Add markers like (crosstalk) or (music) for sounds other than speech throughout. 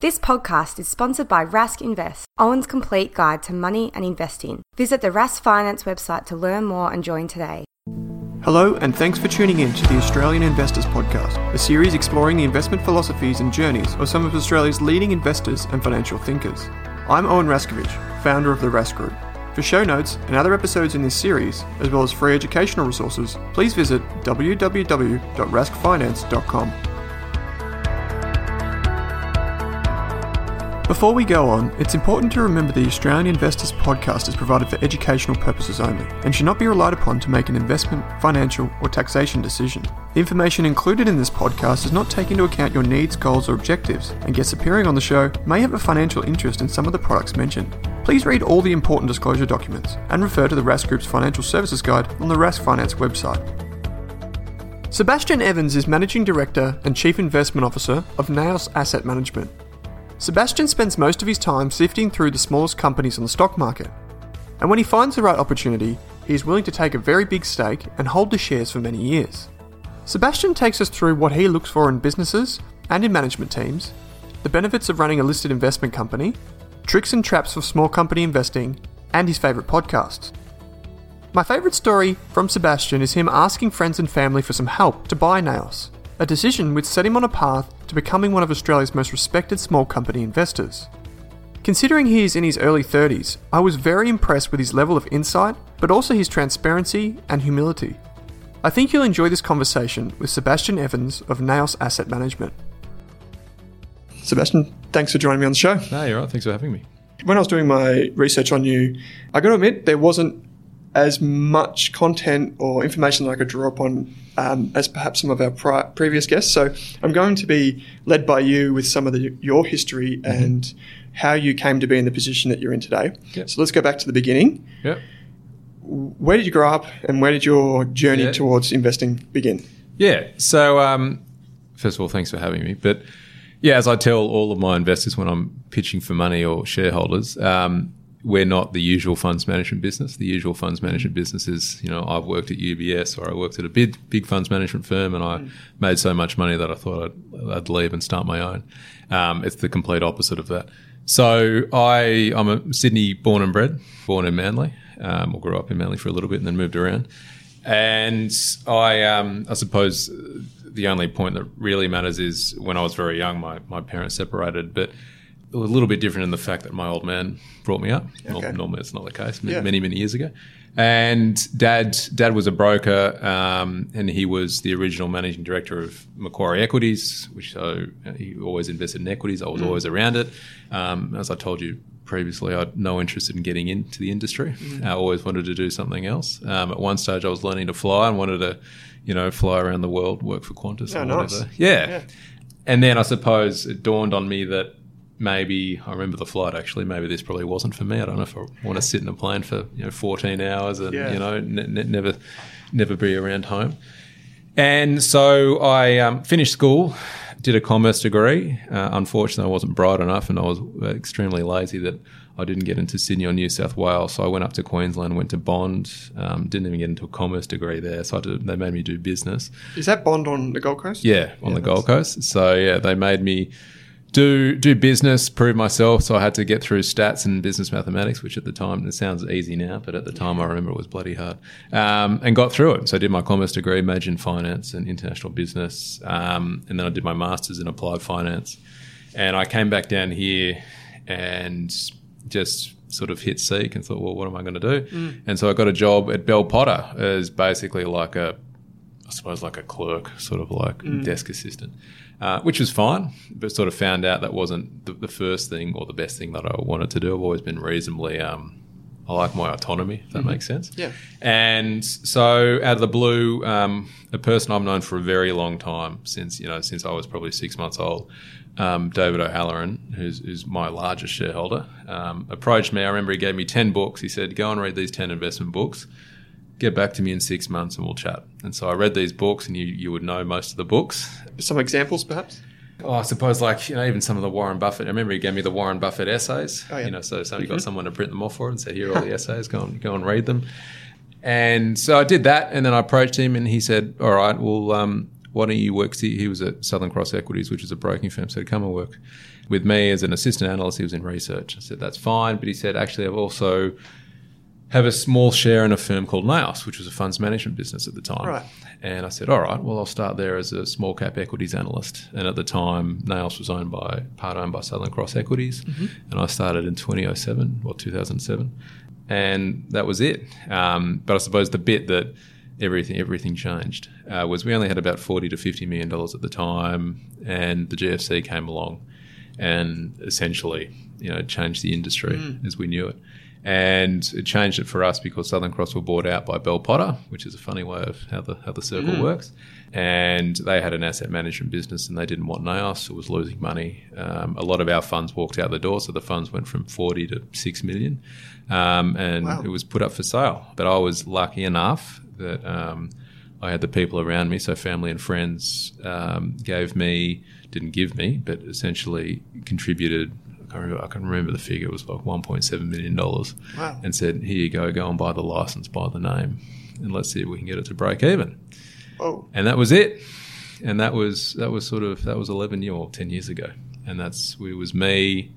This podcast is sponsored by Rask Invest, Owen's complete guide to money and investing. Visit the Rask Finance website to learn more and join today. Hello, and thanks for tuning in to the Australian Investors Podcast, a series exploring the investment philosophies and journeys of some of Australia's leading investors and financial thinkers. I'm Owen Raskovich, founder of the Rask Group. For show notes and other episodes in this series, as well as free educational resources, please visit www.raskfinance.com. Before we go on, it's important to remember the Australian Investors podcast is provided for educational purposes only and should not be relied upon to make an investment, financial, or taxation decision. The information included in this podcast does not take into account your needs, goals, or objectives, and guests appearing on the show may have a financial interest in some of the products mentioned. Please read all the important disclosure documents and refer to the Rask Group's financial services guide on the Rask Finance website. Sebastian Evans is Managing Director and Chief Investment Officer of Naos Asset Management. Sebastian spends most of his time sifting through the smallest companies on the stock market. And when he finds the right opportunity, he is willing to take a very big stake and hold the shares for many years. Sebastian takes us through what he looks for in businesses and in management teams, the benefits of running a listed investment company, tricks and traps for small company investing, and his favourite podcasts. My favourite story from Sebastian is him asking friends and family for some help to buy Naos a decision which set him on a path to becoming one of Australia's most respected small company investors. Considering he is in his early 30s, I was very impressed with his level of insight, but also his transparency and humility. I think you'll enjoy this conversation with Sebastian Evans of Naos Asset Management. Sebastian, thanks for joining me on the show. No, you're right. Thanks for having me. When I was doing my research on you, I got to admit there wasn't as much content or information that I could draw upon um, as perhaps some of our pri- previous guests. So I'm going to be led by you with some of the, your history mm-hmm. and how you came to be in the position that you're in today. Yep. So let's go back to the beginning. Yep. Where did you grow up and where did your journey yeah. towards investing begin? Yeah. So, um, first of all, thanks for having me. But yeah, as I tell all of my investors when I'm pitching for money or shareholders, um, we're not the usual funds management business. The usual funds management business is, you know, I've worked at UBS or I worked at a big, big funds management firm and I mm. made so much money that I thought I'd, I'd leave and start my own. Um, it's the complete opposite of that. So I, I'm a Sydney born and bred, born in Manly, um, or grew up in Manly for a little bit and then moved around. And I, um, I suppose the only point that really matters is when I was very young, my, my parents separated, but a little bit different in the fact that my old man brought me up. Okay. Normally, it's not the case. Yeah. Many, many years ago, and dad, dad was a broker, um, and he was the original managing director of Macquarie Equities, which so uh, he always invested in equities. I was mm. always around it. Um, as I told you previously, I had no interest in getting into the industry. Mm. I always wanted to do something else. Um, at one stage, I was learning to fly and wanted to, you know, fly around the world, work for Qantas oh, or whatever. Yeah. yeah. And then I suppose it dawned on me that maybe I remember the flight actually. Maybe this probably wasn't for me. I don't know if I want to sit in a plane for you know 14 hours and yeah. you know n- n- never never be around home. And so I um, finished school, did a commerce degree. Uh, unfortunately, I wasn't bright enough, and I was extremely lazy that I didn't get into Sydney or New South Wales. So I went up to Queensland, went to Bond, um, didn't even get into a commerce degree there. So did, they made me do business. Is that Bond on the Gold Coast? Yeah, on yeah, the Gold Coast. So yeah, they made me do do business, prove myself. So I had to get through stats and business mathematics, which at the time it sounds easy now, but at the time I remember it was bloody hard. Um, and got through it. So I did my commerce degree, majored in finance and international business, um, and then I did my masters in applied finance. And I came back down here and just sort of hit seek and thought, well, what am I going to do? Mm. And so I got a job at Bell Potter as basically like a, I suppose like a clerk, sort of like mm. desk assistant uh, which was fine, but sort of found out that wasn't the, the, first thing or the best thing that I wanted to do. I've always been reasonably, um, I like my autonomy, if that mm-hmm. makes sense. Yeah. And so out of the blue, um, a person I've known for a very long time, since, you know, since I was probably six months old, um, David O'Halloran, who's, who's, my largest shareholder, um, approached me. I remember he gave me 10 books. He said, go and read these 10 investment books get back to me in six months and we'll chat. And so I read these books, and you, you would know most of the books. Some examples, perhaps? Oh, I suppose like you know even some of the Warren Buffett. I remember he gave me the Warren Buffett essays. Oh, yeah. You know, so somebody mm-hmm. got someone to print them off for and said, "Here are all the (laughs) essays. Go and go and read them." And so I did that, and then I approached him, and he said, "All right, well, um, why don't you work? He, he was at Southern Cross Equities, which is a broking firm. Said, come and work with me as an assistant analyst. He was in research. I said, that's fine. But he said, actually, I've also have a small share in a firm called NAOS, which was a funds management business at the time. Right. And I said, all right, well, I'll start there as a small cap equities analyst. And at the time, NAOS was owned by, part owned by Southern Cross Equities. Mm-hmm. And I started in 2007 or 2007. And that was it. Um, but I suppose the bit that everything everything changed uh, was we only had about 40 to 50 million dollars at the time. And the GFC came along and essentially, you know, changed the industry mm. as we knew it. And it changed it for us because Southern Cross were bought out by Bell Potter, which is a funny way of how the how the circle mm. works. And they had an asset management business, and they didn't want NAOS. It was losing money. Um, a lot of our funds walked out the door, so the funds went from forty to six million, um, and wow. it was put up for sale. But I was lucky enough that um, I had the people around me, so family and friends um, gave me didn't give me, but essentially contributed I can, remember, I can remember the figure. It was like $1.7 million. Wow. And said, here you go, go and buy the license, buy the name, and let's see if we can get it to break even. Oh. And that was it. And that was that was sort of that was 11 years or 10 years ago. And that's it was me,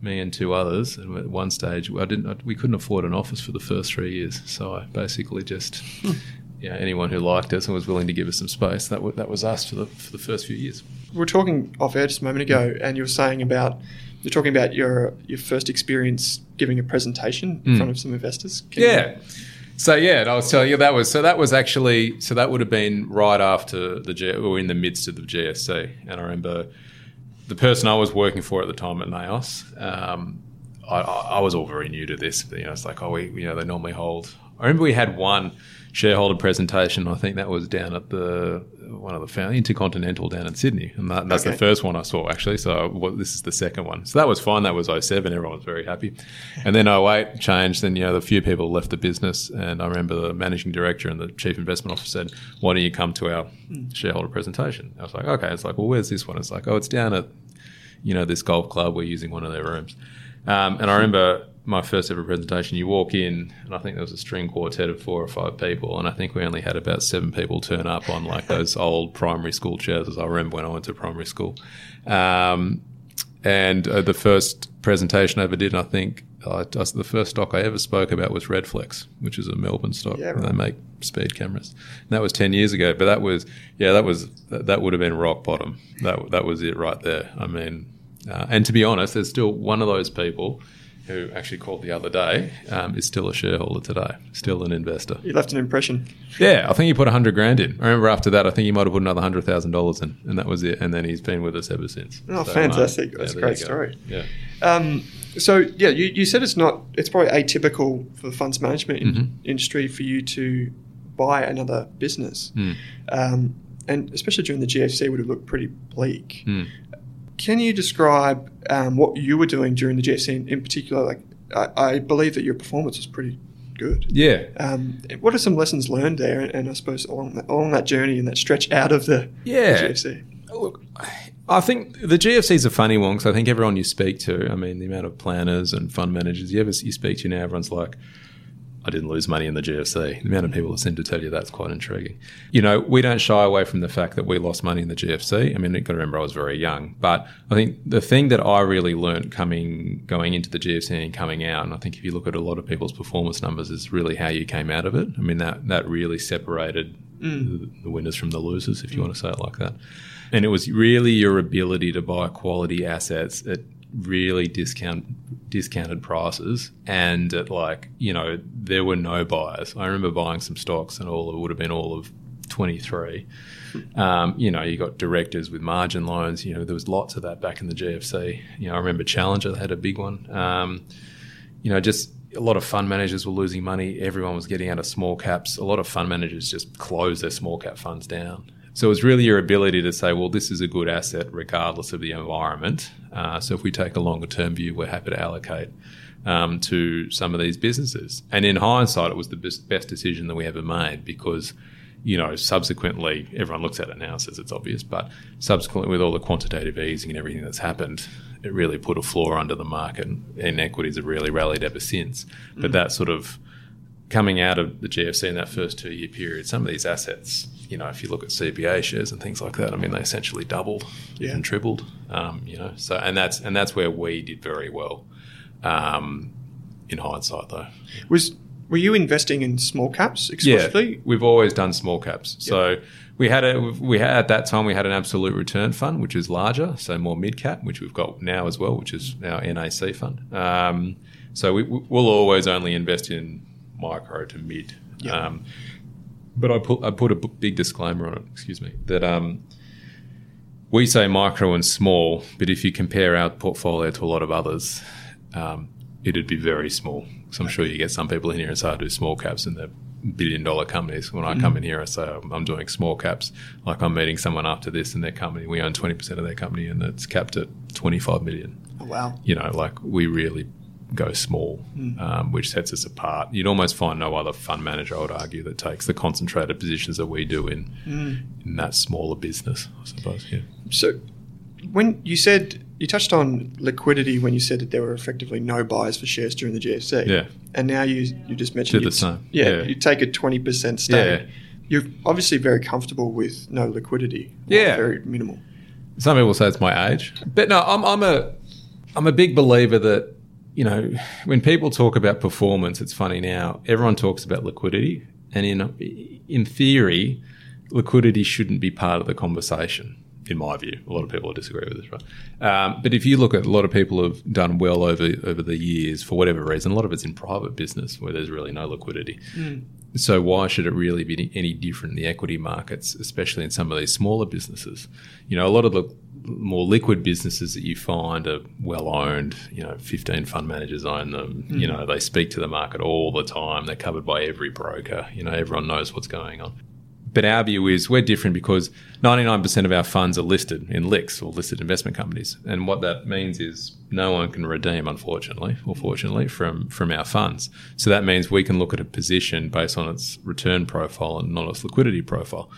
me and two others. And at one stage, I didn't we couldn't afford an office for the first three years. So I basically just. Hmm. yeah, anyone who liked us and was willing to give us some space, that, w- that was us for the, for the first few years. We were talking off air just a moment ago, and you were saying about you're talking about your your first experience giving a presentation in mm. front of some investors. Can yeah. You... So yeah, I was telling you that was so that was actually so that would have been right after the G, or in the midst of the GFC, and I remember the person I was working for at the time at NAOS. Um, I, I, was all very new to this. But, You know, it's like oh, we you know they normally hold. I remember we had one shareholder presentation. I think that was down at the one of the found Intercontinental down in Sydney, and that, that's okay. the first one I saw actually. So well, this is the second one. So that was fine. That was 07. Everyone was very happy. And then 08 changed. Then you know the few people left the business, and I remember the managing director and the chief investment officer said, "Why don't you come to our shareholder presentation?" I was like, "Okay." It's like, "Well, where's this one?" It's like, "Oh, it's down at you know this golf club. We're using one of their rooms." Um, and I remember my first ever presentation, you walk in, and I think there was a string quartet of four or five people, and I think we only had about seven people turn up on like (laughs) those old primary school chairs, as I remember when I went to primary school. Um, and uh, the first presentation I ever did, I think uh, the first stock I ever spoke about was Redflex, which is a Melbourne stock. Yeah, right. They make speed cameras. And that was ten years ago, but that was yeah, that was that, that would have been rock bottom. That that was it right there. I mean, uh, and to be honest, there's still one of those people who actually called the other day, um, is still a shareholder today, still an investor. You left an impression. Yeah, I think he put a hundred grand in. I remember after that, I think he might have put another hundred thousand dollars in, and that was it. And then he's been with us ever since. Oh, so, fantastic! Um, That's yeah, a great story. Yeah. Um, so yeah, you, you, said it's not. It's probably atypical for the funds management in, mm-hmm. industry for you to buy another business, mm. and especially during the GFC, would have looked pretty bleak. Mm. Can you describe um, what you were doing during the GFC in, in particular? Like, I, I, believe that your performance was pretty good. Yeah. Um, what are some lessons learned there, and, and I suppose along that, along that journey and that stretch out of the, yeah. the GFC? Look, I think the GFC is a funny one because I think everyone you speak to, I mean, the amount of planners and fund managers you ever you speak to now, everyone's like, I didn't lose money in the GFC. The amount of people that seem to tell you that's quite intriguing. You know, we don't shy away from the fact that we lost money in the GFC. I mean, you've got to remember I was very young, but I think the thing that I really learned coming going into the GFC and coming out, and I think if you look at a lot of people's performance numbers, is really how you came out of it. I mean, that that really separated mm. the, the winners from the losers, if you mm. want to say it like that. And it was really your ability to buy quality assets at really discount discounted prices. And at like you know there were no buyers. I remember buying some stocks and all it would have been all of 23 um, you know you got directors with margin loans you know there was lots of that back in the gfc you know i remember challenger had a big one. Um, you know just a lot of fund managers were losing money. Everyone was getting out of small caps. A lot of fund managers just closed their small cap funds down. So it's really your ability to say, well, this is a good asset regardless of the environment. Uh, so if we take a longer term view, we're happy to allocate um, to some of these businesses. And in hindsight, it was the best, decision that we ever made because you know, subsequently, everyone looks at it now and says it's obvious, but subsequently, with all the quantitative easing and everything that's happened, it really put a floor under the market, and equities have really rallied ever since. Mm-hmm. But that sort of coming out of the GFC in that first two year period, some of these assets you know, if you look at CBA shares and things like that, I mean, they essentially doubled, Yeah. even tripled. Um, you know, so and that's and that's where we did very well. Um, in hindsight, though, Was were you investing in small caps exclusively? yeah, we've always done small caps. So we had a we had at that time we had an absolute return fund, which is larger, so more mid cap, which we've got now as well, which is our NAC fund. Um, so we, we'll always only invest in micro to mid. Yeah. Um, but I put I put a big disclaimer on it. Excuse me that um, we say micro and small, but if you compare our portfolio to a lot of others, um, it'd be very small. So I'm sure you get some people in here and say I do small caps and they're billion dollar companies. When I come in here, I say I'm I'm doing small caps. Like I'm meeting someone after this and their company, we own 20% of their company and it's capped at 25 million Oh, wow. you know, like we really go small, um, which sets us apart. You'd almost find no other fund manager, I would argue, that takes the concentrated positions that we do in in that smaller business, I suppose. Yeah. So when you said you touched on liquidity when you said that there were effectively no buyers for shares during the GFC. Yeah. And now you you just mentioned the same. Yeah, Yeah. you take a twenty percent stake. Yeah. You're obviously very comfortable with no liquidity. Yeah. Very minimal. Some people say it's my age, but no, I'm, I'm a I'm a big believer that you know when people talk about performance, it's funny now. Everyone talks about liquidity, and in in theory, liquidity shouldn't be part of the conversation. In my view, a lot of people disagree with this, right? Um, but if you look at a lot of people have done well over over the years for whatever reason. A lot of it's in private business where there's really no liquidity. So why should it really be any different in the equity markets, especially in some of these smaller businesses? You know, a lot of the more liquid businesses that you find are well owned. You know, 15 fund managers own them. You hmm. know, they speak to the market all the time. They're covered by every broker. You know, everyone knows what's going on. But our view is we're different because 99% of our funds are listed in LICs or listed investment companies. And what that means is no one can redeem, unfortunately, or fortunately, from, from our funds. So that means we can look at a position based on its return profile and not its liquidity profile,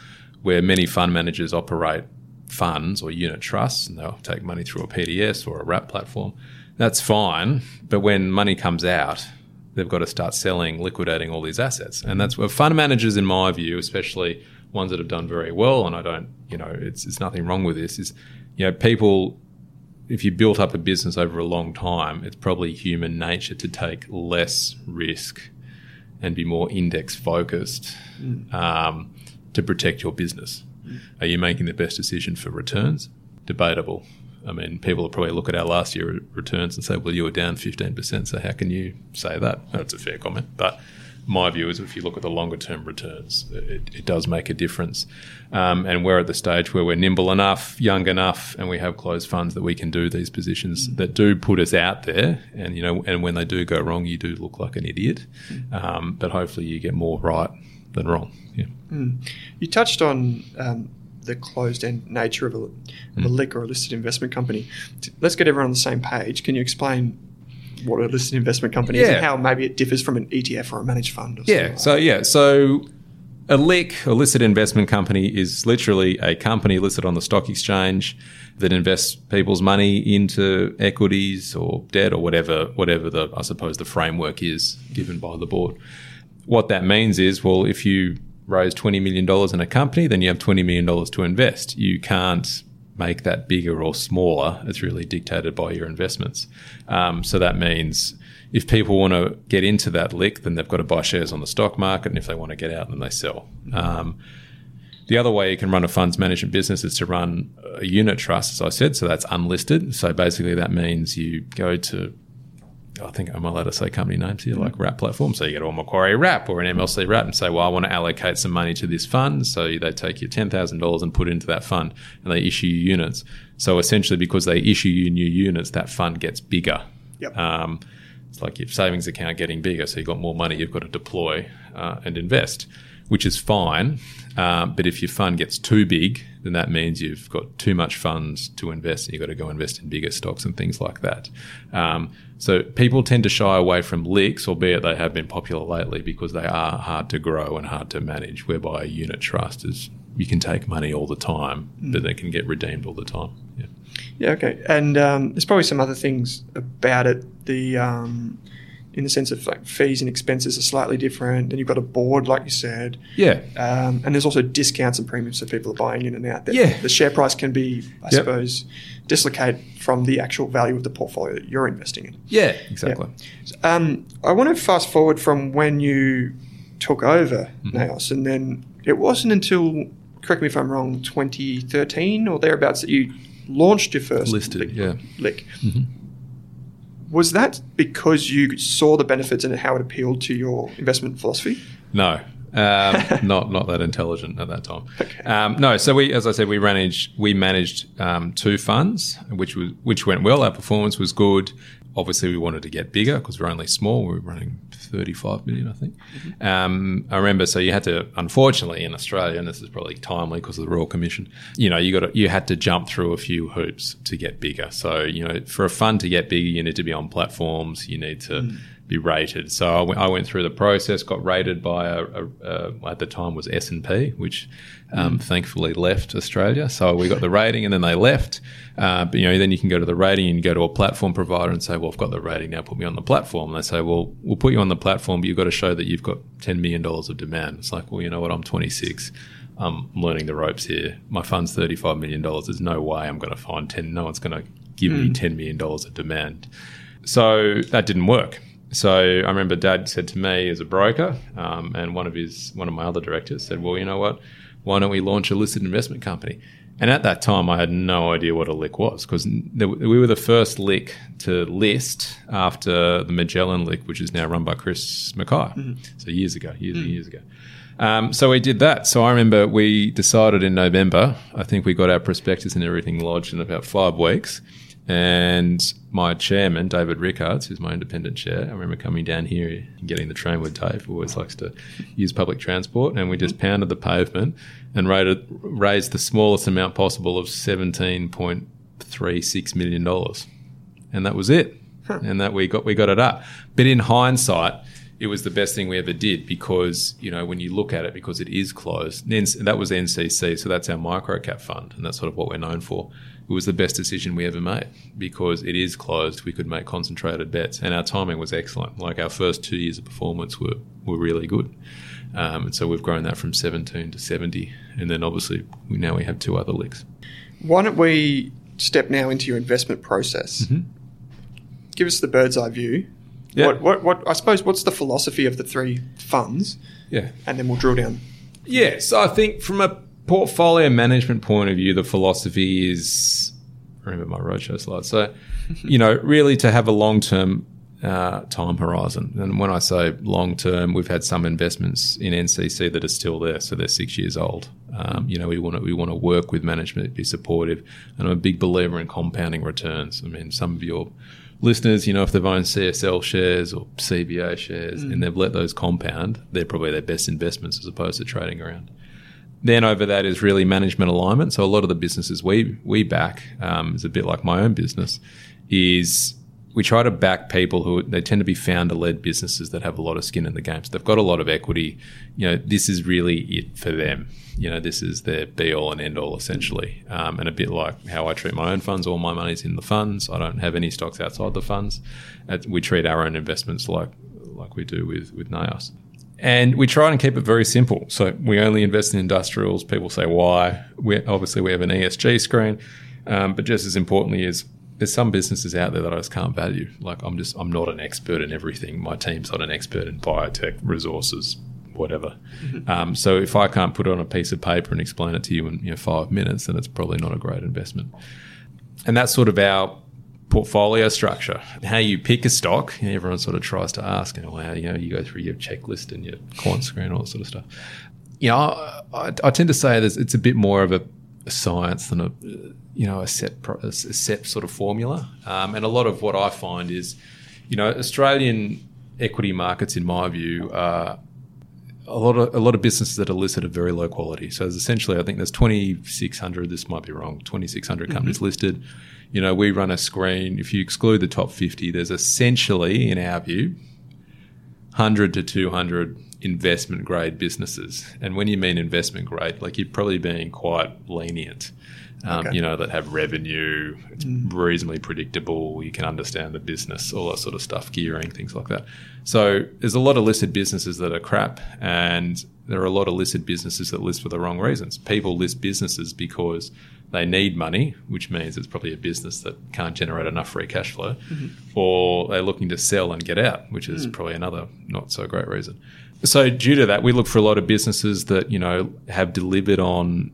where many fund managers operate funds or unit trusts and they'll take money through a PDS or a wrap platform. That's fine. But when money comes out, they've got to start selling, liquidating all these assets. And that's where fund managers, in my view, especially ones that have done very well, and I don't, you know, it's, it's nothing wrong with this, is, you know, people, if you built up a business over a long time, it's probably human nature to take less risk and be more index focused um, to protect your business. Are you making the best decision for returns? Debatable. I mean, people will probably look at our last year returns and say, well, you were down 15%, so how can you say that? That's a fair comment. But my view is if you look at the longer term returns, it, it does make a difference. Um, and we're at the stage where we're nimble enough, young enough, and we have closed funds that we can do these positions that do put us out there. And, you know, and when they do go wrong, you do look like an idiot. Um, but hopefully you get more right than wrong. Yeah. You touched on um, the closed end nature of a, of a Mm. LIC or a listed investment company. Let's get everyone on the same page. Can you explain what a listed investment company is and how maybe it differs from an ETF or a managed fund? Or Yeah. So yeah. So a LIC, a listed investment company, is literally a company listed on the stock exchange that invests people's money into equities or debt or whatever, whatever the I suppose the framework is given by the board. What that means is, well, if you raise twenty million dollars in a company, then you have twenty million dollars to invest. You can't make that bigger or smaller. It's really dictated by your investments. Um, so that means if people want to get into that lick, then they've got to buy shares on the stock market, and if they want to get out, then they sell. Um, the other way you can run a funds management business is to run a unit trust, as I said. So that's unlisted. So basically, that means you go to I think I'm allowed to say company names here, like wrap platform. So you go to a Macquarie wrap or an MLC wrap and say, well, I want to allocate some money to this fund. So they take your $10,000 and put it into that fund and they issue you units. So essentially, because they issue you new units, that fund gets bigger. Yep. Um, it's like your savings account getting bigger. So you've got more money you've got to deploy uh, and invest, which is fine. Um, but if your fund gets too big, then that means you've got too much funds to invest and you've got to go invest in bigger stocks and things like that. Um, so people tend to shy away from leaks, albeit they have been popular lately because they are hard to grow and hard to manage, whereby a unit trust is you can take money all the time, but they can get redeemed all the time. Yeah. Yeah, okay. And um, there's probably some other things about it. The um, in the sense of like fees and expenses are slightly different, and you've got a board, like you said. Yeah. Um, and there's also discounts and premiums so people are buying in and out. That Yeah. The share price can be, I Yep. suppose, dislocate from the actual value of the portfolio that you're investing in. Yeah, exactly. Um, I want to fast forward from when you took over Mm-hmm. Naos, and then it wasn't until, correct me if I'm wrong, 2013 or thereabouts that you launched your first Listed, lick. yeah. lick. Mhm. Was that because you saw the benefits and how it appealed to your investment philosophy? No, um, (laughs) not not that intelligent at that time. Okay. Um, no, so we, as I said, we managed we managed um, two funds, which was which went well. Our performance was good. Obviously, we wanted to get bigger because we're only small. We were running 35 million, I think. Um, I remember. So you had to, unfortunately, in Australia, and this is probably timely because of the Royal Commission. You know, you got to, you had to jump through a few hoops to get bigger. So you know, for a fund to get bigger, you need to be on platforms. You need to be rated. So I went, through the process, got rated by a, a, a at the time was S and P, which um, thankfully left Australia. So we got the rating, and then they left. Uh, but you know, then you can go to the rating and go to a platform provider and say, "Well, I've got the rating now. Put me on the platform." And they say, "Well, we'll put you on the platform, but you've got to show that you've got ten million dollars of demand." It's like, well, you know what? I'm 26. I'm learning the ropes here. My fund's 35 million dollars. There's no way I'm going to find 10. No one's going to give me 10 million dollars of demand. So that didn't work. So I remember Dad said to me as a broker, um, and one of his one of my other directors said, "Well, you know what? Why don't we launch a listed investment company?" And at that time, I had no idea what a lick was because we were the first lick to list after the Magellan lick, which is now run by Chris Mackay. So years ago, years and years ago. Um, so we did that. So I remember we decided in November. I think we got our prospectus and everything lodged in about five weeks. And my chairman, David Rickards, who's my independent chair, I remember coming down here and getting the train with Dave, who always likes to use public transport, and we just pounded the pavement and rated, raised the smallest amount possible of $17.36 million. And that was it. And that we got we got it up. But in hindsight, it was the best thing we ever did because you know when you look at it because it is closed. That was NCC, so that's our microcap fund, and that's sort of what we're known for. It was the best decision we ever made because it is closed. We could make concentrated bets, and our timing was excellent. Like our first two years of performance were were really good, um, and so we've grown that from 17 to 70, and then obviously we, now we have two other licks. Why don't we step now into your investment process? Give us the bird's eye view. Yeah. What, what, what, I suppose, what's the philosophy of the three funds? Yeah. And then we'll drill down. Yeah, so I think from a portfolio management point of view, the philosophy is remember my roadshow slide. So, you know, really to have a long term uh, time horizon. And when I say long term, we've had some investments in NCC that are still there, so they're six years old. Um, you know, we want to we want to work with management, be supportive, and I'm a big believer in compounding returns. I mean, some of your listeners, you know, if they've owned CSL shares or CBA shares and they've let those compound, they're probably their best investments as opposed to trading around. Then over that is really management alignment. So a lot of the businesses we we back um, is a bit like my own business. Is we try to back people who they tend to be founder led businesses that have a lot of skin in the game. So they've got a lot of equity. You know, this is really it for them. You know, this is their be all and end all essentially. Um, and a bit like how I treat my own funds, all my money's in the funds. I don't have any stocks outside the funds. We treat our own investments like like we do with with NAOS. And we try and keep it very simple. So we only invest in industrials. People say why. We obviously we have an ESG screen, um, but just as importantly is there's some businesses out there that I just can't value. Like I'm just I'm not an expert in everything. My team's not an expert in biotech resources, whatever. Um, so if I can't put it on a piece of paper and explain it to you in you know, five minutes, then it's probably not a great investment. And that's sort of our portfolio structure. How you pick a stock, you know, everyone sort of tries to ask, you know, well, you know, you go through your checklist and your quant screen, all that sort of stuff. You know, I, I, tend to say that it's a bit more of a, a science than a, you know, a set, pro, a set sort of formula. Um, and a lot of what I find is, you know, Australian equity markets, in my view, are a lot of a lot of businesses that are listed are very low quality. So there's essentially, I think there's 2,600. This might be wrong. 2,600 companies listed. You know, we run a screen. If you exclude the top 50, there's essentially, in our view, 100 to 200 investment grade businesses. And when you mean investment grade, like you're probably being quite lenient. Um, Okay. You know that have revenue. It's reasonably predictable. You can understand the business, all that sort of stuff, gearing, things like that. So there's a lot of listed businesses that are crap, and there are a lot of listed businesses that list for the wrong reasons. People list businesses because they need money, which means it's probably a business that can't generate enough free cash flow, mm-hmm. or they're looking to sell and get out, which is mm. probably another not so great reason. So due to that, we look for a lot of businesses that you know have delivered on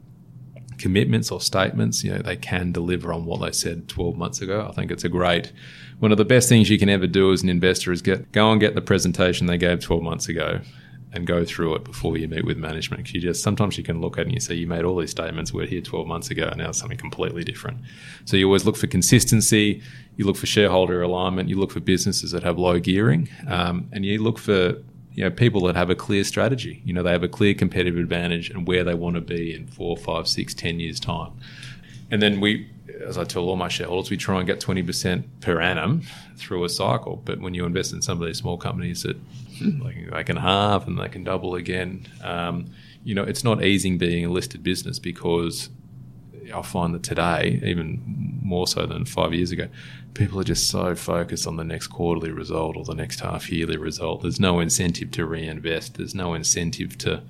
commitments or statements. You know, they can deliver on what they said 12 months ago. I think it's a great one of the best things you can ever do as an investor is get go and get the presentation they gave 12 months ago and go through it before you meet with management. you just sometimes you can look at it and you say you made all these statements we're here 12 months ago and now it's something completely different. So you always look for consistency, you look for shareholder alignment, you look for businesses that have low gearing, um, and you look for you know people that have a clear strategy. You know they have a clear competitive advantage and where they want to be in four, five, six, ten years time. And then we, as I tell all my shareholders, we try and get 20% per annum through a cycle. But when you invest in some of these small companies that like, they can halve and they can double again, um, you know, it's not easing being a listed business because I find that today, even more so than five years ago, people are just so focused on the next quarterly result or the next half yearly result. There's no incentive to reinvest. There's no incentive to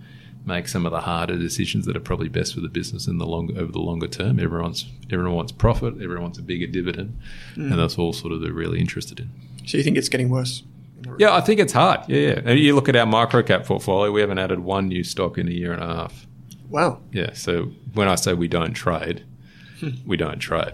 make some of the harder decisions that are probably best for the business in the long over the longer term. Everyone's everyone wants profit. Everyone wants a bigger dividend, and that's all sort of they're really interested in. So you think it's getting worse? Yeah, I think it's hard. Yeah, yeah. And you look at our microcap portfolio. We haven't added one new stock in a year and a half. Wow. Yeah. So when I say we don't trade, we don't trade.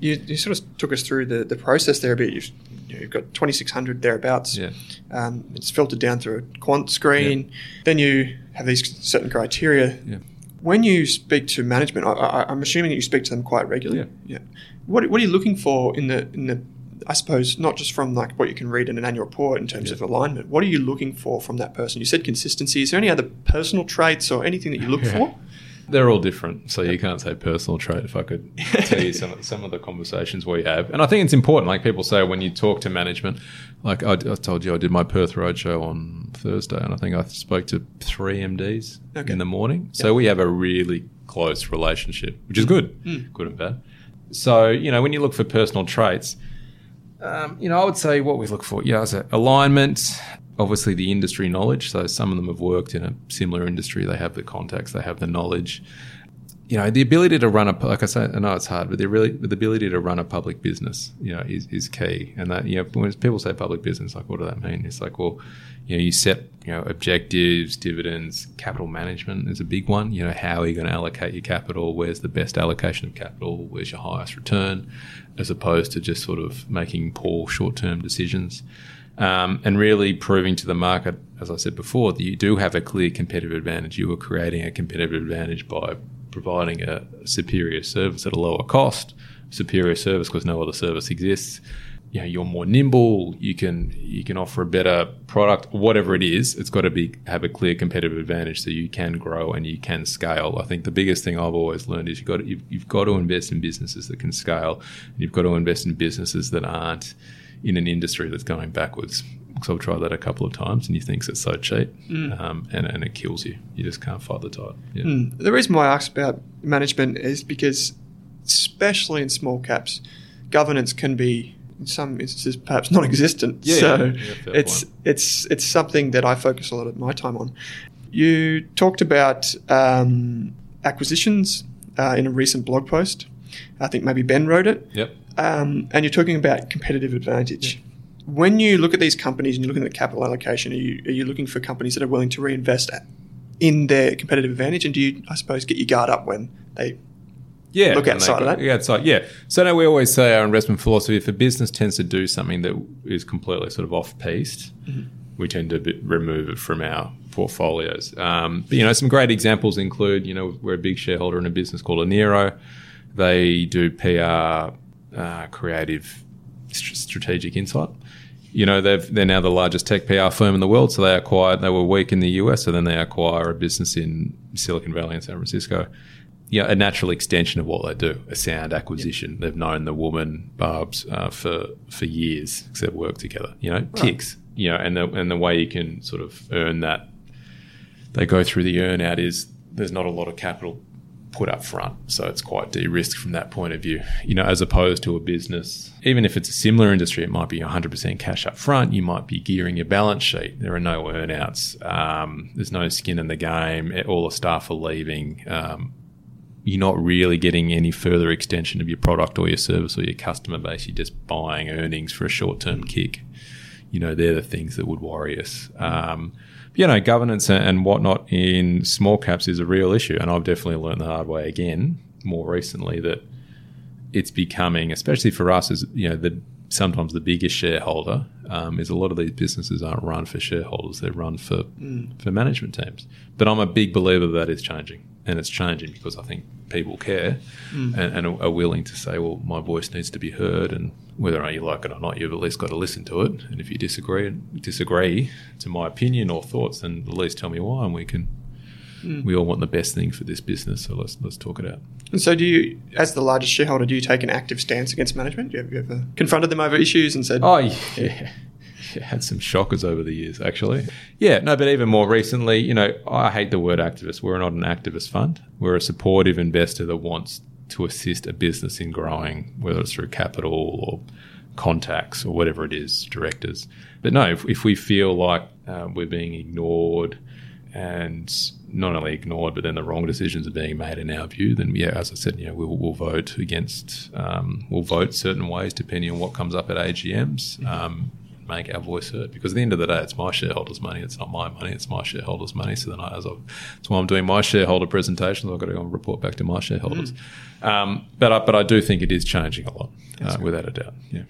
You, you sort of took us through the, the process there a bit. You've, you know, you've got 2,600 thereabouts. Yeah. Um, it's filtered down through a quant screen. Then you have these certain criteria. Yeah. When you speak to management, I, I, I'm assuming that you speak to them quite regularly. Yeah. What, what are you looking for in the in the I suppose not just from like what you can read in an annual report in terms Yeah. of alignment. What are you looking for from that person? You said consistency. Is there any other personal traits or anything that you look Yeah. for? (laughs) They're all different, so you can't say personal trait. If I could tell you some of, some of the conversations we have, and I think it's important. Like people say, when you talk to management, like I, I told you, I did my Perth Roadshow on Thursday, and I think I spoke to three MDs Okay. in the morning. So we have a really close relationship, which is good, hmm. good and bad. So you know, when you look for personal traits, um, you know, I would say what we look for, yeah, is a- alignment. Obviously, the industry knowledge. So some of them have worked in a similar industry. They have the contacts. They have the knowledge. You know, the ability to run a like I say, I know it's hard, but the really the ability to run a public business, you know, is, is key. And that you know, when people say public business, like what does that mean? It's like, well, you know, you set you know objectives, dividends, capital management is a big one. You know, how are you going to allocate your capital? Where's the best allocation of capital? Where's your highest return? As opposed to just sort of making poor short term decisions um, and really proving to the market, as I said before, that you do have a clear competitive advantage. You are creating a competitive advantage by providing a superior service at a lower cost, superior service because no other service exists. You know, you're more nimble. You can you can offer a better product, whatever it is. It's got to be have a clear competitive advantage so you can grow and you can scale. I think the biggest thing I've always learned is you've got to, you've, you've got to invest in businesses that can scale. And you've got to invest in businesses that aren't in an industry that's going backwards. Because I've tried that a couple of times, and you think it's so cheap, um, and, and it kills you. You just can't fight the tide. Yeah. Mm. The reason why I asked about management is because, especially in small caps, governance can be in some instances perhaps non-existent. Yeah, so yeah, yeah, it's point. it's it's something that I focus a lot of my time on. You talked about um, acquisitions uh, in a recent blog post. I think maybe Ben wrote it. Yep. Um, and you're talking about competitive advantage. When you look at these companies and you're looking at the capital allocation, are you, are you looking for companies that are willing to reinvest in their competitive advantage? And do you, I suppose, get your guard up when they Yeah. Look outside of that. Outside, yeah. So now we always say our investment philosophy: if a business tends to do something that is completely sort of off-piste, Mm-hmm. we tend to be, remove it from our portfolios. Um, but, you know, some great examples include, you know, we're a big shareholder in a business called Enero. They do PR, uh, creative, strategic insight. You know, they've, they're now the largest tech PR firm in the world. So they acquired, they were weak in the US, so then they acquire a business in Silicon Valley and San Francisco. Yeah, a natural extension of what they do, a sound acquisition. They've known the woman, Barb's, uh, for for years because they've worked together. You know, ticks. You know, and the and the way you can sort of earn that, they go through the earn out is there's not a lot of capital put up front. So it's quite de risked from that point of view. You know, as opposed to a business, even if it's a similar industry, it might be 100% cash up front. You might be gearing your balance sheet. There are no earnouts. Um, there's no skin in the game. All the staff are leaving. Um, you're not really getting any further extension of your product or your service or your customer base. You're just buying earnings for a short term kick. You know, they're the things that would worry us. Um, you know, governance and whatnot in small caps is a real issue. And I've definitely learned the hard way again more recently that it's becoming, especially for us as, you know, the sometimes the biggest shareholder um, is a lot of these businesses aren't run for shareholders; they're run for mm. for management teams. But I'm a big believer that is changing, and it's changing because I think people care mm. and, and, are willing to say, "Well, my voice needs to be heard," and whether or not you like it or not, you've at least got to listen to it. And if you disagree disagree to my opinion or thoughts, then at least tell me why, and we can Mm. We all want the best thing for this business, so let's let's talk it out. And so, do you, as the largest shareholder, do you take an active stance against management? Have you ever confronted them over issues and said, "Oh, yeah." (laughs) had some shockers over the years, actually. Yeah, no, but even more recently, you know, I hate the word activist. We're not an activist fund. We're a supportive investor that wants to assist a business in growing, whether it's through capital or contacts or whatever it is, directors. But no, if, if we feel like uh, we're being ignored and not only ignored, but then the wrong decisions are being made in our view, then yeah, as I said, you know, we'll, we'll vote against, um, we'll vote certain ways depending on what comes up at AGMs. Um, make our voice heard because at the end of the day, it's my shareholders' money. It's not my money. It's my shareholders' money. So then, I, as I, that's why I'm doing my shareholder presentations. I've got to go and report back to my shareholders. Mm. Um, but I, but I do think it is changing a lot, uh, without a doubt. Yeah.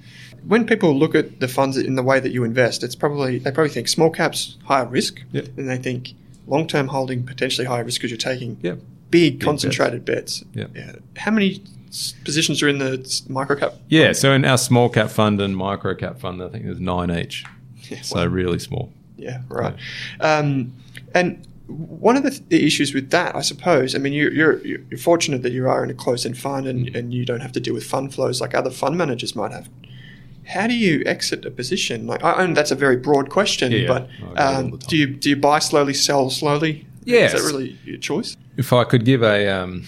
When people look at the funds in the way that you invest, it's probably they probably think small caps higher risk, yep. and they think long term holding potentially higher risk because you're taking yep. big, big, concentrated bets. bets. Yep. Yeah. How many positions are in the micro cap? Yeah, so in our small cap fund and micro cap fund, I think there's nine each. Yeah, so well, really small. Yeah, right. Um, and one of the, th- the, issues with that, I suppose, I mean, you're, you're, you're fortunate that you are in a closed-end fund and, mm. and you don't have to deal with fund flows like other fund managers might have how do you exit a position? Like, I, that's a very broad question, yeah, but um, do you do you buy slowly, sell slowly? Yes. Is that really your choice? If I could give a, um,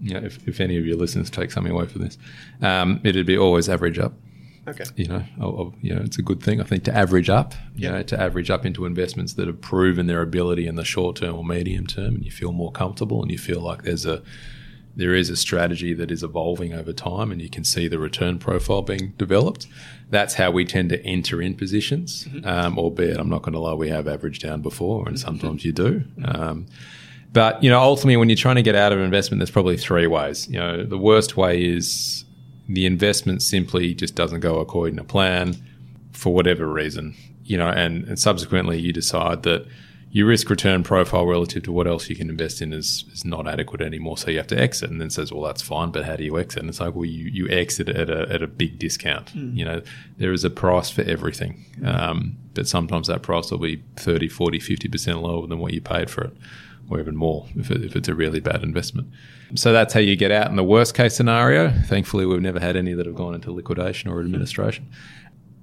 you know, if, if any of your listeners take something away from this, um, it'd be always average up. Okay. You know, I'll, you know, it's a good thing I think to average up. You yep. know, to average up into investments that have proven their ability in the short term or medium term, and you feel more comfortable, and you feel like there's a there is a strategy that is evolving over time and you can see the return profile being developed. That's how we tend to enter in positions, mm-hmm. um, albeit I'm not going to lie, we have averaged down before and sometimes you do. Um, but, you know, ultimately when you're trying to get out of an investment, there's probably three ways. You know, the worst way is the investment simply just doesn't go according to plan for whatever reason, you know, and, and subsequently you decide that – your risk return profile relative to what else you can invest in is, is not adequate anymore. So you have to exit and then says, well, that's fine, but how do you exit? And it's like, well, you, you exit at a, at a big discount. Mm. You know, there is a price for everything. Um, but sometimes that price will be 30, 40, 50% lower than what you paid for it or even more if, it, if it's a really bad investment. So that's how you get out in the worst case scenario. Thankfully, we've never had any that have gone into liquidation or administration.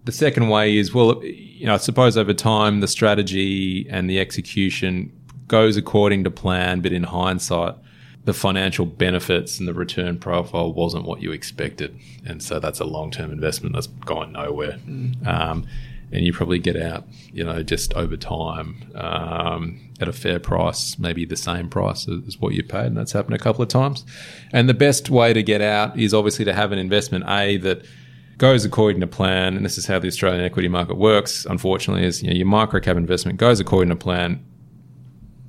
The second way is, well, you know, I suppose over time the strategy and the execution goes according to plan, but in hindsight, the financial benefits and the return profile wasn't what you expected, and so that's a long-term investment that's gone nowhere. Mm. Um, and you probably get out, you know, just over time um, at a fair price, maybe the same price as what you paid, and that's happened a couple of times. And the best way to get out is obviously to have an investment a that goes according to plan, and this is how the Australian equity market works. Unfortunately, is you know, your micro cap investment goes according to plan.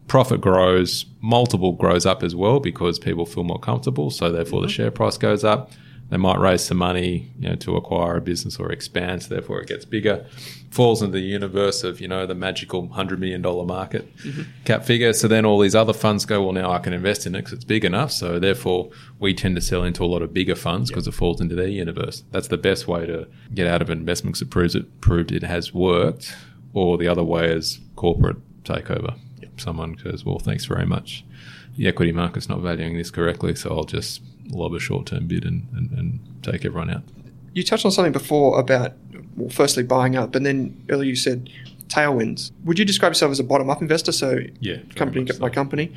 Profit grows, multiple grows up as well because people feel more comfortable. So therefore, mm-hmm. the share price goes up. They might raise some money, you know, to acquire a business or expand. So therefore, it gets bigger. Falls into the universe of you know the magical hundred million dollar market mm-hmm. cap figure. So then all these other funds go, well, now I can invest in it because it's big enough. So therefore, we tend to sell into a lot of bigger funds because yep. it falls into their universe. That's the best way to get out of investment because it proves it proved it has worked. Or the other way is corporate takeover. Yep. Someone goes, well, thanks very much. The equity market's not valuing this correctly, so I'll just lob a short term bid and, and, and take everyone out. You touched on something before about, well, firstly buying up, and then earlier you said tailwinds. Would you describe yourself as a bottom up investor? So, Yeah, company by so. company.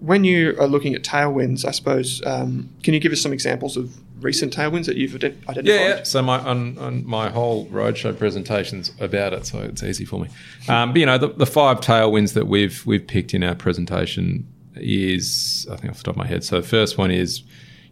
When you are looking at tailwinds, I suppose, um, can you give us some examples of recent tailwinds that you've identified? Yeah, yeah. So my on, on my whole roadshow presentations about it, so it's easy for me. Um, but you know, the, the five tailwinds that we've we've picked in our presentation is I think off the top of my head. So the first one is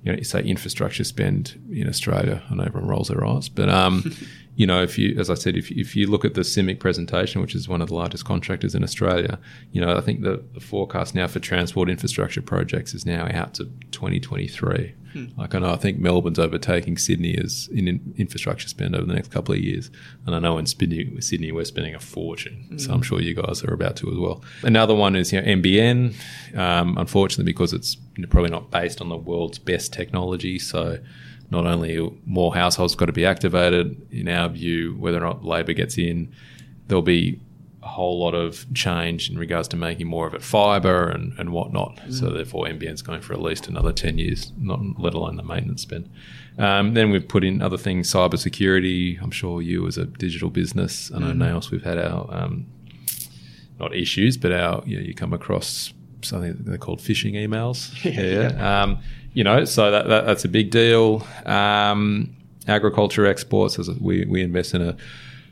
you know, you say infrastructure spend in Australia. I know everyone rolls their eyes, but um, (laughs) you know, if you, as I said, if, if you look at the CIMIC presentation, which is one of the largest contractors in Australia, you know, I think the, the forecast now for transport infrastructure projects is now out to 2023. Like I know, I think Melbourne's overtaking Sydney as in, in infrastructure spend over the next couple of years, and I know in Sydney, Sydney we're spending a fortune. So I'm sure you guys are about to as well. Another one is you know NBN. Um, unfortunately, because it's probably not based on the world's best technology, so not only more households got to be activated, in our view, whether or not Labor gets in, there'll be a whole lot of change in regards to making more of it fibre and, and whatnot. So therefore, NBN's going for at least another 10 years, not let alone the maintenance spend. Um, then we've put in other things, cyber security. I'm sure you as a digital business, I know Naos, we've had our, um, not issues, but our, you know, you come across something they're called phishing emails. (laughs) yeah. Um, you know, so that, that, that's a big deal. Um, agriculture exports, as we, we invest in a,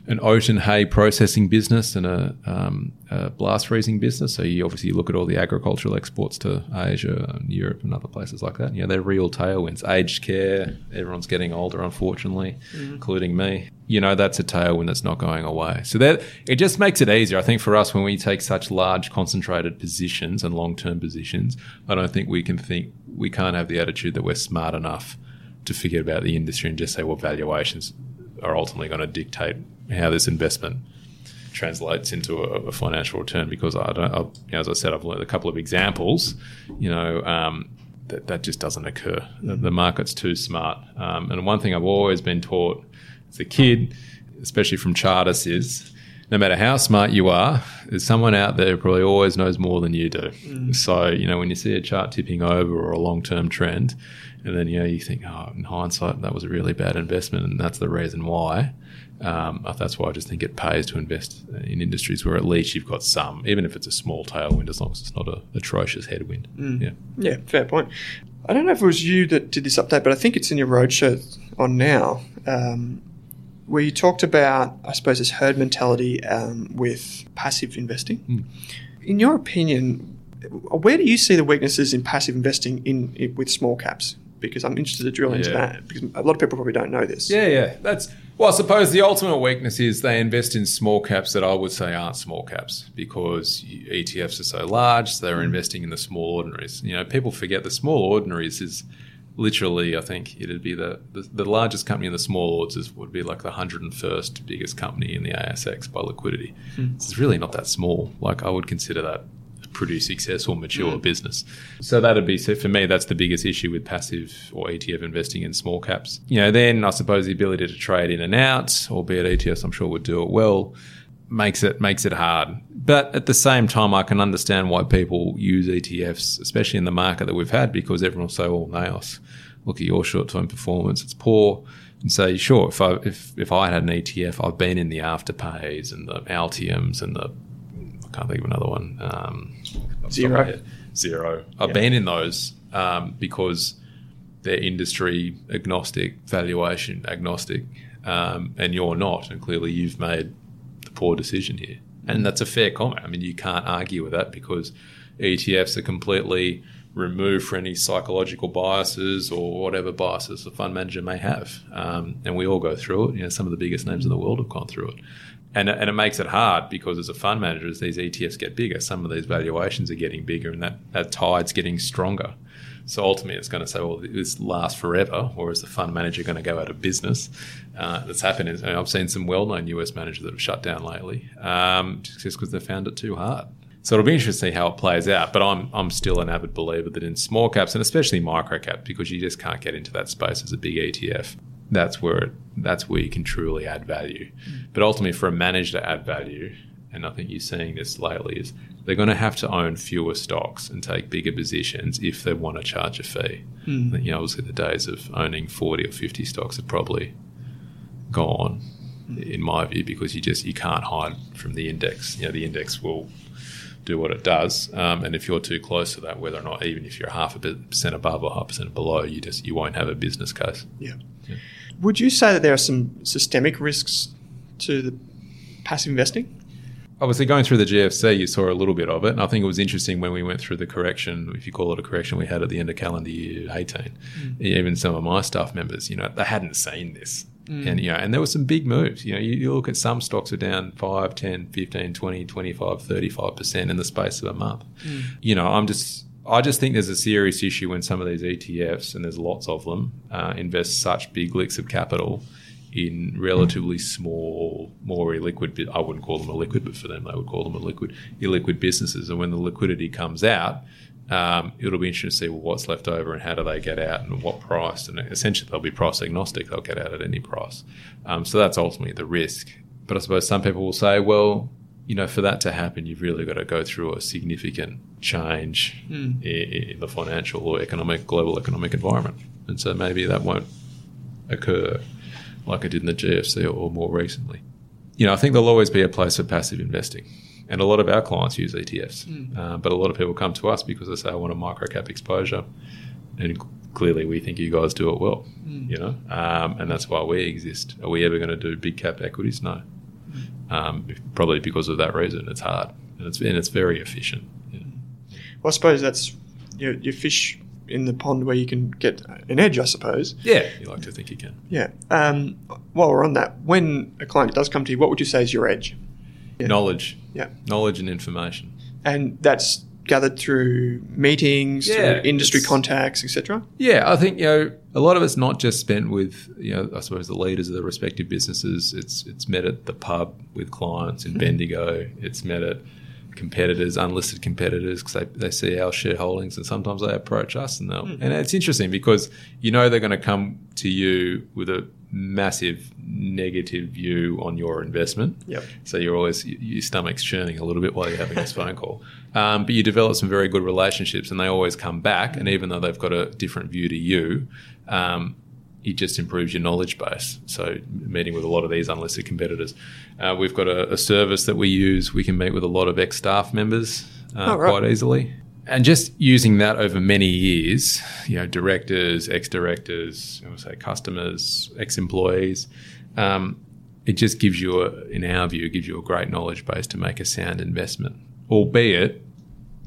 an oat and hay processing business and a, um, a blast freezing business. So you obviously look at all the agricultural exports to Asia and Europe and other places like that. You know, they're real tailwinds. Aged care, everyone's getting older, unfortunately, including me. You know, that's a tailwind that's not going away. So that it just makes it easier. I think for us when we take such large concentrated positions and long term positions, I don't think we can think we can't have the attitude that we're smart enough to forget about the industry and just say, well, valuations are ultimately going to dictate how this investment translates into a, a financial return. Because I don't, I, you know, as I said, I've learned a couple of examples. You know, um, that that just doesn't occur. The, the market's too smart. Um, and one thing I've always been taught as a kid, especially from Chartist, is no matter how smart you are, there's someone out there who probably always knows more than you do. So, you know, when you see a chart tipping over or a long term trend, and then, you know, you think, oh, in hindsight, that was a really bad investment, and that's the reason why. Um, that's why I just think it pays to invest in industries where at least you've got some, even if it's a small tailwind, as long as it's not a atrocious headwind. Yeah. Yeah, fair point. I don't know if it was you that did this update, but I think it's in your roadshow on now, um, where you talked about, I suppose, this herd mentality um, with passive investing. In your opinion, where do you see the weaknesses in passive investing in, in with small caps? Because I'm interested to drill into Yeah. that because a lot of people probably don't know this. Yeah, yeah. That's well, I suppose the ultimate weakness is they invest in small caps that I would say aren't small caps because ETFs are so large, so they're mm. investing in the small ordinaries. You know, people forget the small ordinaries is literally, I think it'd be the, the, the largest company in the small ords is, would be like the 101st biggest company in the ASX by liquidity. Hmm. It's really not that small. Like I would consider that pretty successful, mature mm. business. So that'd be so for me. That's the biggest issue with passive or ETF investing in small caps. You know, then I suppose the ability to trade in and out, albeit ETFs, I'm sure would do it well, makes it makes it hard. But at the same time, I can understand why people use ETFs, especially in the market that we've had, because everyone will say, "Well, Naos, look at your short-term performance; it's poor." And say, sure, if I if if I had an ETF, I've been in the afterpays and the Altiums and the can't think of another one. Um, off the top of my Xero. Xero. I've been in those um, because they're industry agnostic, valuation agnostic, um, and you're not. And clearly, you've made the poor decision here. And that's a fair comment. I mean, you can't argue with that because ETFs are completely removed for any psychological biases or whatever biases the fund manager may have. Um, and we all go through it. You know, some of the biggest names in the world have gone through it. And, and it makes it hard because as a fund manager, as these ETFs get bigger, some of these valuations are getting bigger and that, that tide's getting stronger. So ultimately, it's going to say, well, this lasts forever, or is the fund manager going to go out of business? Uh, that's happened. I've seen some well-known US managers that have shut down lately, um, just because they found it too hard. So it'll be interesting to see how it plays out. But I'm I'm still an avid believer that in small caps and especially micro cap, because you just can't get into that space as a big ETF. That's where it, that's where you can truly add value. Mm. But ultimately, for a manager to add value, and I think you're seeing this lately, is they're going to have to own fewer stocks and take bigger positions if they want to charge a fee. Mm. You know, obviously the days of owning 40 or 50 stocks are probably gone. Mm. in my view, because you just you can't hide from the index. You know, the index will do what it does, um, and if you're too close to that, whether or not even if you're half a percent above or half percent below, you just you won't have a business case. Yeah. yeah. Would you say that there are some systemic risks to the passive investing? Obviously, going through the GFC, you saw a little bit of it. And I think it was interesting when we went through the correction, if you call it a correction, we had at the end of calendar year 18. Mm. Even some of my staff members, you know, they hadn't seen this. Mm. And, you know, and there were some big moves. You know, you, you, look at some stocks are down 5, 10, 15, 20, 25, 35% in the space of a month. Mm. You know, I'm just, I just think there's a serious issue when some of these ETFs, and there's lots of them, uh, invest such big licks of capital in relatively small, more illiquid. I wouldn't call them illiquid, but for them, they would call them illiquid, illiquid businesses. And when the liquidity comes out, um, it'll be interesting to see what's left over and how do they get out and what price. And essentially, they'll be price agnostic; they'll get out at any price. Um, so that's ultimately the risk. But I suppose some people will say, well, you know, for that to happen, you've really got to go through a significant change mm. in, in the financial or economic, global economic environment. And so maybe that won't occur like it did in the GFC or more recently. You know, I think there'll always be a place for passive investing. And a lot of our clients use ETFs, mm. uh, but a lot of people come to us because they say, I want a micro cap exposure. And clearly, we think you guys do it well, mm. you know, um, and that's why we exist. Are we ever going to do big cap equities? No. Um, probably because of that reason. It's hard and it's, and it's very efficient. Yeah. Well, I suppose that's your, your fish in the pond where you can get an edge, I suppose. Yeah, you like to think you can. Yeah. Um, while we're on that, when a client does come to you, what would you say is your edge? Yeah. Knowledge. Yeah. Knowledge and information. And that's gathered through meetings, yeah, through industry contacts, etc. Yeah, I think you know a lot of it's not just spent with you know I suppose the leaders of the respective businesses. It's it's met at the pub with clients in mm-hmm. Bendigo. It's met at competitors, unlisted competitors, because they, they see our shareholdings and sometimes they approach us. And, mm. and it's interesting because you know they're going to come to you with a massive negative view on your investment. Yep. So you're always, your stomach's churning a little bit while you're having this phone call. (laughs) Um, but you develop some very good relationships and they always come back. And even though they've got a different view to you, um, it just improves your knowledge base. So, meeting with a lot of these unlisted competitors, uh, we've got a, a, service that we use. We can meet with a lot of ex staff members uh, oh, right. quite easily, and just using that over many years, you know, directors, ex directors, I would say customers, ex employees. Um, it just gives you, a, in our view, gives you a great knowledge base to make a sound investment, albeit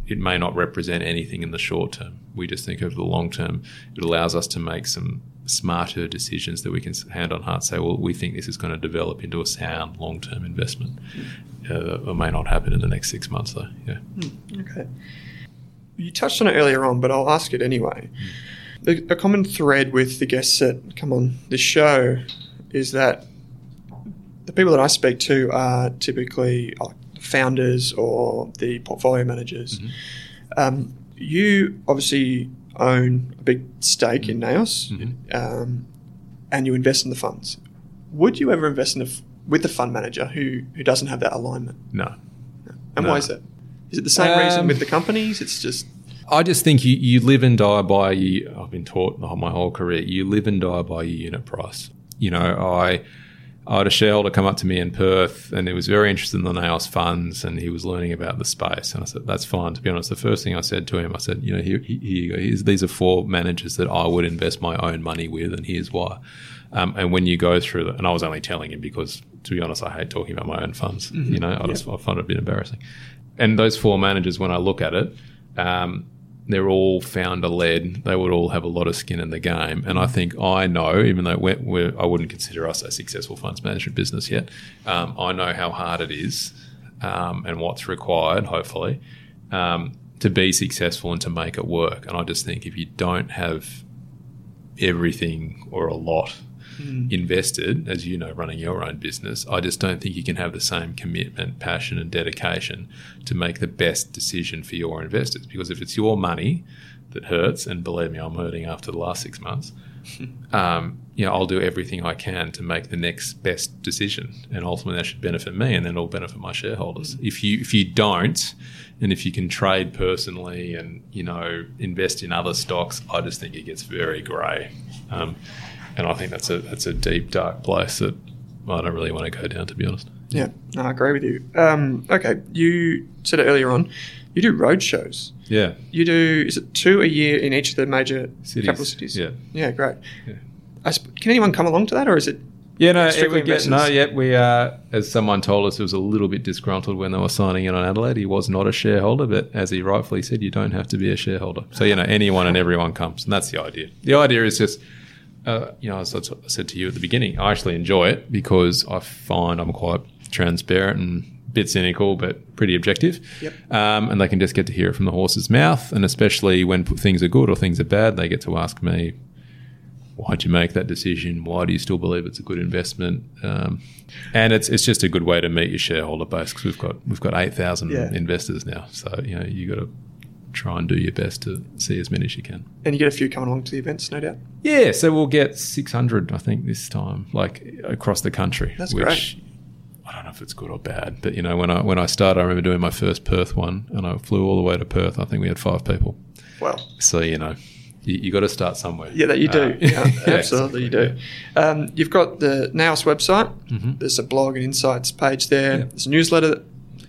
it may not represent anything in the short term. We just think over the long term, it allows us to make some smarter decisions that we can hand on heart say, well, we think this is going to develop into a sound long term investment. Uh, it may not happen in the next six months, though. Yeah. Mm, okay. You touched on it earlier on, but I'll ask it anyway. A common thread with the guests that come on this show is that the people that I speak to are typically founders or the portfolio managers. Mm-hmm. Um, you obviously own a big stake in NAOS mm-hmm. um, and you invest in the funds. Would you ever invest in a f- with the fund manager who, who doesn't have that alignment? No. no. And no. why is that? Is it the same um, reason with the companies? It's just. I just think you, you live and die by you. I've been taught my whole career. You live and die by your unit price. You know, I I had a shareholder come up to me in Perth and he was very interested in the NAOS funds and he was learning about the space. And I said, that's fine. To be honest, the first thing I said to him, I said, you know, here, here you go. Here's, these are four managers that I would invest my own money with and here's why. Um, and when you go through that, and I was only telling him because, to be honest, I hate talking about my own funds. Mm-hmm. You know, I just I find it a bit embarrassing. And those four managers, when I look at it, um, they're all founder led. They would all have a lot of skin in the game. And I think I know, even though we're, we're, I wouldn't consider us a successful funds management business yet, um, I know how hard it is um, and what's required, hopefully, um, to be successful and to make it work. And I just think if you don't have everything or a lot mm. invested, as you know, running your own business, I just don't think you can have the same commitment, passion, and dedication to make the best decision for your investors. Because if it's your money that hurts, and believe me, I'm hurting after the last six months. (laughs) um, you know, I'll do everything I can to make the next best decision, and ultimately that should benefit me, and then it'll benefit my shareholders. Mm. If you if you don't, and if you can trade personally and you know invest in other stocks, I just think it gets very grey. Um, and I think that's a that's a deep dark place that I don't really want to go down, to be honest. Yeah, no, I agree with you. Um, okay, you said it earlier on. You do road shows. Yeah. You do is it two a year in each of the major Cities, capital cities? yeah. yeah, great. Yeah. I sp- can anyone come along to that, or is it? Yeah, no, it Strictly would get, no, investors. yeah, we, uh, as someone told us, it was a little bit disgruntled when they were signing in on Adelaide. He was not a shareholder, but as he rightfully said, you don't have to be a shareholder. So, you know, anyone and everyone comes, and that's the idea. The idea is just, uh, you know, as I said to you at the beginning, I actually enjoy it because I find I'm quite transparent and a bit cynical, but pretty objective. Yep. Um, and they can just get to hear it from the horse's mouth. And especially when things are good or things are bad, they get to ask me, why'd you make that decision? Why do you still believe it's a good investment? Um, and it's it's just a good way to meet your shareholder base because we've got we've got eight thousand Yeah. investors now. So you know you got to try and do your best to see as many as you can. And you get a few coming along to the events, no doubt. Yeah, so we'll get six hundred, I think, this time, like across the country. That's which great. I don't know if it's good or bad, but you know when I when I started, I remember doing my first Perth one, and I flew all the way to Perth. I think we had five people. Well, So you know, you, you got to start somewhere. yeah, that you do. Uh, yeah, (laughs) yeah, absolutely, you do. exactly, Um, you've got the NAOS website. Mhm. There's a blog and insights page there. Yeah. There's a newsletter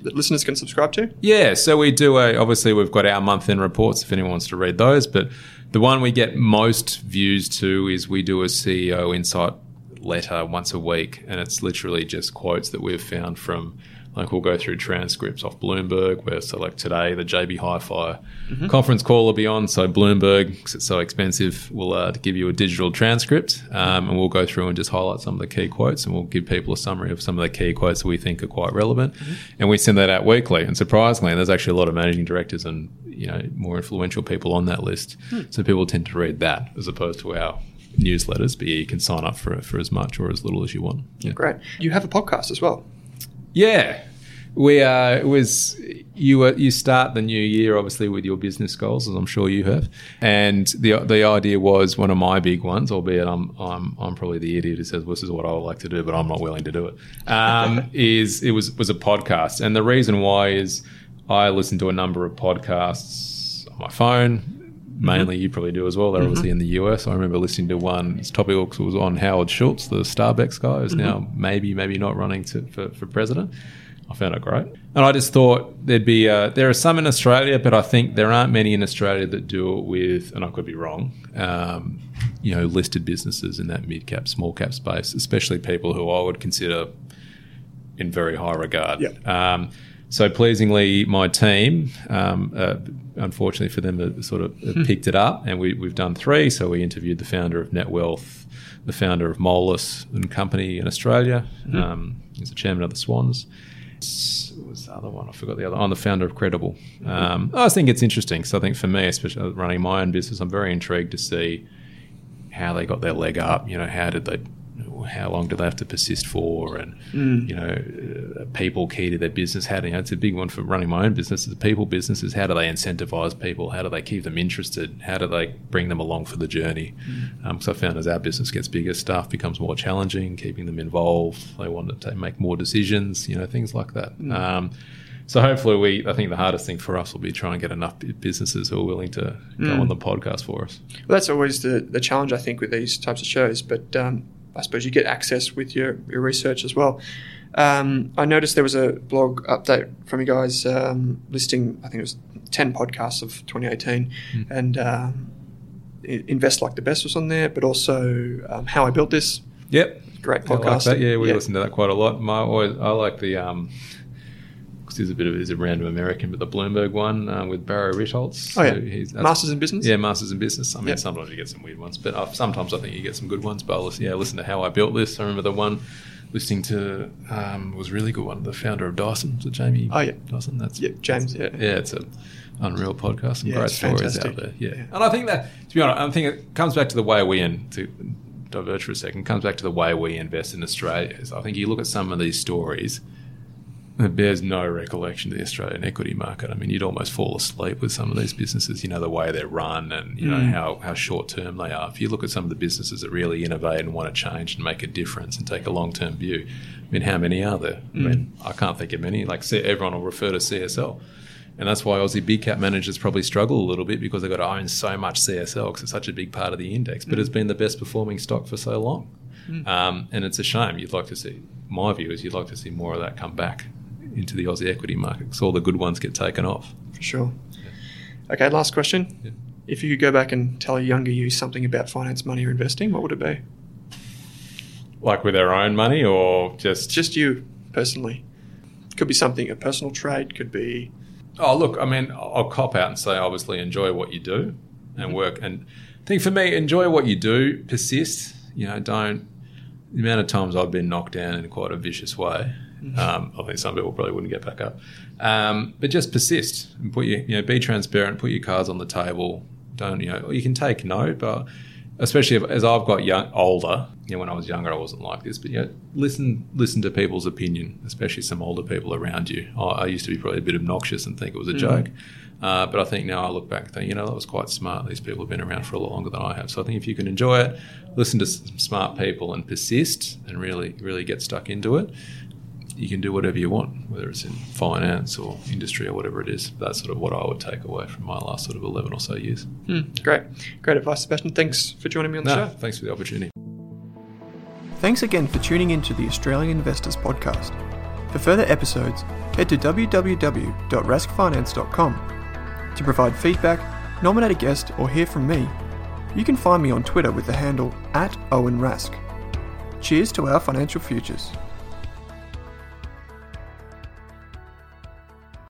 that, listeners can subscribe to. Yeah, so we do a obviously we've got our month end reports if anyone wants to read those, but the one we get most views to is we do a CEO insight letter once a week and it's literally just quotes that we've found from like we'll go through transcripts off Bloomberg where so like today the JB Hi-Fi conference call will be on. So Bloomberg, because it's so expensive will uh, give you a digital transcript um, and we'll go through and just highlight some of the key quotes and we'll give people a summary of some of the key quotes that we think are quite relevant. And we send that out weekly. And surprisingly there's actually a lot of managing directors and you know more influential people on that list. So people tend to read that as opposed to our newsletters but yeah, you can sign up for, for as much or as little as you want. Yeah. Great. You have a podcast as well. Yeah, we uh, it was you. Uh, you start the new year obviously with your business goals, as I'm sure you have. And the the idea was one of my big ones, albeit I'm I'm I'm probably the idiot who says this is what I would like to do, but I'm not willing to do it. Um, (laughs) is it was was a podcast, and the reason why is I listen to a number of podcasts on my phone. Mainly, you probably do as well. They're obviously in the US. I remember listening to one. Its topic was on Howard Schultz, the Starbucks guy, who's now maybe, maybe not running to, for, for president. I found it great, and I just thought there'd be. Uh, there are some in Australia, but I think there aren't many in Australia that do it with. And I could be wrong. Um, you know, listed businesses in that mid cap, small cap space, especially people who I would consider in very high regard. Yep. Um, so pleasingly, my team, um, uh, unfortunately for them, uh, sort of uh, picked it up, and we, we've done three. So we interviewed the founder of Netwealth, the founder of Moelis and Company in Australia. Um, he's the chairman of the Swans. What was the other one? I forgot the other. I'm the founder of Credible. Um, I think it's interesting. So I think for me, especially running my own business, I'm very intrigued to see how they got their leg up. You know, how did they? How long do they have to persist for? And you know, uh, people key to their business. How do you know? It's a big one for running my own business. The people businesses. How do they incentivize people? How do they keep them interested? How do they bring them along for the journey? Because I found as our business gets bigger, staff becomes more challenging. Keeping them involved. They want to make more decisions. You know, things like that. Um, so hopefully, we. I think the hardest thing for us will be try and get enough businesses who are willing to go on the podcast for us. Well, that's always the, the challenge, I think, with these types of shows. But um, I suppose you get access with your, your research as well. Um, I noticed there was a blog update from you guys um, listing, I think it was 10 podcasts of 2018. And um, Invest Like the Best was on there, but also um, How I Built This. Yep. Great Yeah, like podcast. Yeah, we Yeah. listen to that quite a lot. My, always, I like the um, because he's a bit of he's a random American, but the Bloomberg one uh, with Barry Ritholtz. Oh, yeah. So he's- Masters in Business? Yeah, Masters in Business. I mean, Yeah. sometimes you get some weird ones, but uh, sometimes I think you get some good ones. But I listen, yeah, listen to how I built this. I remember the one listening to um, was a really good one. The founder of Dyson, so Jamie. Oh, yeah. Dyson. That's Yeah, James, yeah. yeah, it's a unreal podcast. Some Yeah, great stories fantastic. out there. Yeah. Yeah. and I think that to be honest, I think it comes back to the way we in to divert for a second. Comes back to the way we invest in Australia. Is I think you look at some of these stories. It bears no recollection to the Australian equity market. I mean, you'd almost fall asleep with some of these businesses. You know the way they're run, and you know Mm. how, how short term they are. If you look at some of the businesses that really innovate and want to change and make a difference and take a long term view, I mean, how many are there? I mean, I can't think of many. Like everyone will refer to CSL, and that's why Aussie big cap managers probably struggle a little bit because they've got to own so much CSL because it's such a big part of the index. But it's been the best performing stock for so long. Um, and it's a shame. You'd like to see, my view is you'd like to see more of that come back into the Aussie equity market because all the good ones get taken off. For sure. Okay, last question. Yeah. If you could go back and tell a younger you something about finance, money, or investing, what would it be? Like with their own money or just. Just you personally. Could be something, a personal trait, could be. Oh, look, I mean, I'll cop out and say obviously enjoy what you do and mm-hmm. work. And I think for me, enjoy what you do, persist. You know, don't. The amount of times I've been knocked down in quite a vicious way, um, I think some people probably wouldn't get back up. Um, but just persist and put your, you know, be transparent, put your cards on the table. Don't, you know, you can take no, but especially if, as I've got young, older, you know, when I was younger, I wasn't like this, but you know, listen, listen to people's opinion, especially some older people around you. I, I used to be probably a bit obnoxious and think it was a joke. Uh, but I think now I look back and think, you know, that was quite smart. These people have been around for a lot longer than I have. So I think if you can enjoy it, listen to some smart people and persist and really, really get stuck into it, you can do whatever you want, whether it's in finance or industry or whatever it is. That's sort of what I would take away from my last sort of 11 or so years. Hmm, great. Great advice, Sebastian. Thanks for joining me on the No, show. thanks for the opportunity. Thanks again for tuning in to the Australian Investors Podcast. For further episodes, head to www.raskfinance.com. To provide feedback, nominate a guest, or hear from me, you can find me on Twitter with the handle at Owen Rask. Cheers to our financial futures.